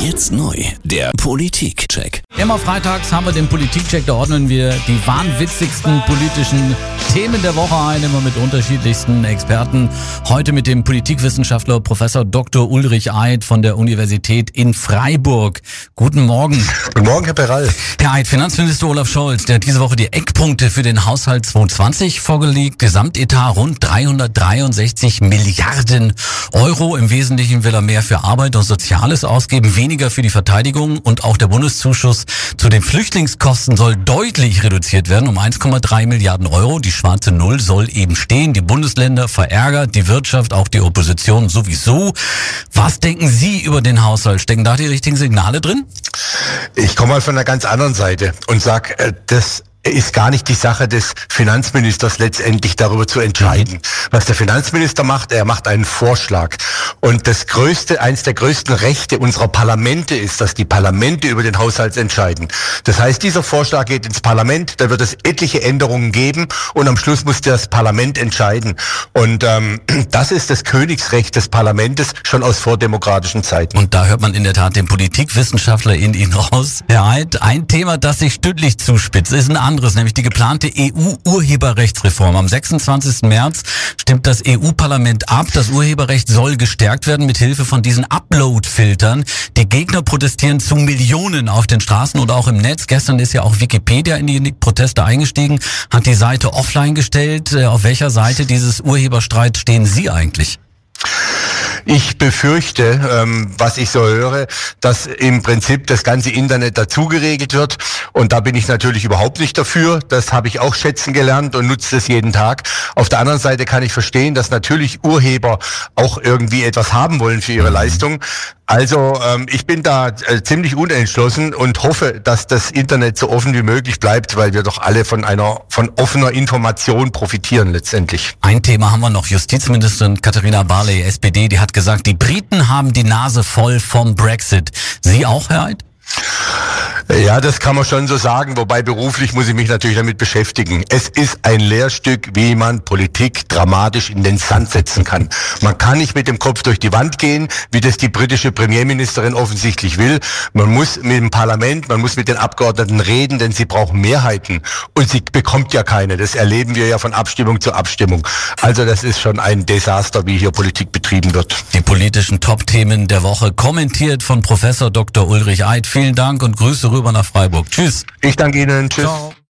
Jetzt neu, der Politikcheck. Immer freitags haben wir den Politikcheck, da ordnen wir die wahnwitzigsten politischen Themen der Woche ein, immer mit unterschiedlichsten Experten. Heute mit dem Politikwissenschaftler Professor Dr. Ulrich Eid von der Universität in Freiburg. Guten Morgen. Guten Morgen, Herr Peral. Herr Eid, Finanzminister Olaf Scholz, der hat diese Woche die Eckpunkte für den Haushalt 2020 vorgelegt. Gesamtetat rund 363 Milliarden Euro. Im Wesentlichen will er mehr für Arbeit und Soziales ausgeben, weniger für die Verteidigung und auch der Bundeszuschuss zu den Flüchtlingskosten soll deutlich reduziert werden um 1,3 Milliarden Euro. Die schwarze Null soll eben stehen. Die Bundesländer verärgert, die Wirtschaft, auch die Opposition sowieso. Was denken Sie über den Haushalt? Stecken da die richtigen Signale drin? Ich komme mal von einer ganz anderen Seite und sag, äh, das ist gar nicht die Sache des Finanzministers letztendlich darüber zu entscheiden. Mhm. Was der Finanzminister macht, er macht einen Vorschlag. Und das größte, eins der größten Rechte unserer Parlamente ist, dass die Parlamente über den Haushalt entscheiden. Das heißt, dieser Vorschlag geht ins Parlament, da wird es etliche Änderungen geben und am Schluss muss das Parlament entscheiden. Und ähm, das ist das Königsrecht des Parlaments schon aus vordemokratischen Zeiten. Und da hört man in der Tat den Politikwissenschaftler in Ihnen raus. Herr Heid, ein Thema, das sich stündlich zuspitzt, ist ein anderes, nämlich die geplante EU-Urheberrechtsreform. Am 26. März stimmt das EU-Parlament ab. Das Urheberrecht soll gestärkt werden mit Hilfe von diesen Upload-Filtern. Die Gegner protestieren zu Millionen auf den Straßen oder auch im Netz. Gestern ist ja auch Wikipedia in die Proteste eingestiegen, hat die Seite offline gestellt. Äh, auf welcher Seite dieses Urheberstreit stehen Sie eigentlich? Ich befürchte, ähm, was ich so höre, dass im Prinzip das ganze Internet dazu geregelt wird. Und da bin ich natürlich überhaupt nicht dafür. Das habe ich auch schätzen gelernt und nutze das jeden Tag. Auf der anderen Seite kann ich verstehen, dass natürlich Urheber auch irgendwie etwas haben wollen für ihre Leistung. Also ähm, ich bin da äh, ziemlich unentschlossen und hoffe, dass das Internet so offen wie möglich bleibt, weil wir doch alle von einer von offener Information profitieren letztendlich. Ein Thema haben wir noch. Justizministerin Katharina Barley, SPD, die hat gesagt, die Briten haben die Nase voll vom Brexit. Sie auch, Herr Eid? Ja, das kann man schon so sagen, wobei beruflich muss ich mich natürlich damit beschäftigen. Es ist ein Lehrstück, wie man Politik dramatisch in den Sand setzen kann. Man kann nicht mit dem Kopf durch die Wand gehen, wie das die britische Premierministerin offensichtlich will. Man muss mit dem Parlament, man muss mit den Abgeordneten reden, denn sie brauchen Mehrheiten. Und sie bekommt ja keine. Das erleben wir ja von Abstimmung zu Abstimmung. Also das ist schon ein Desaster, wie hier Politik betrieben wird. Die politischen Top-Themen der Woche kommentiert von Professor Dr. Ulrich Eid. Vielen Dank und Grüße rüber nach Freiburg. Tschüss. Ich danke Ihnen. Tschüss. Ciao.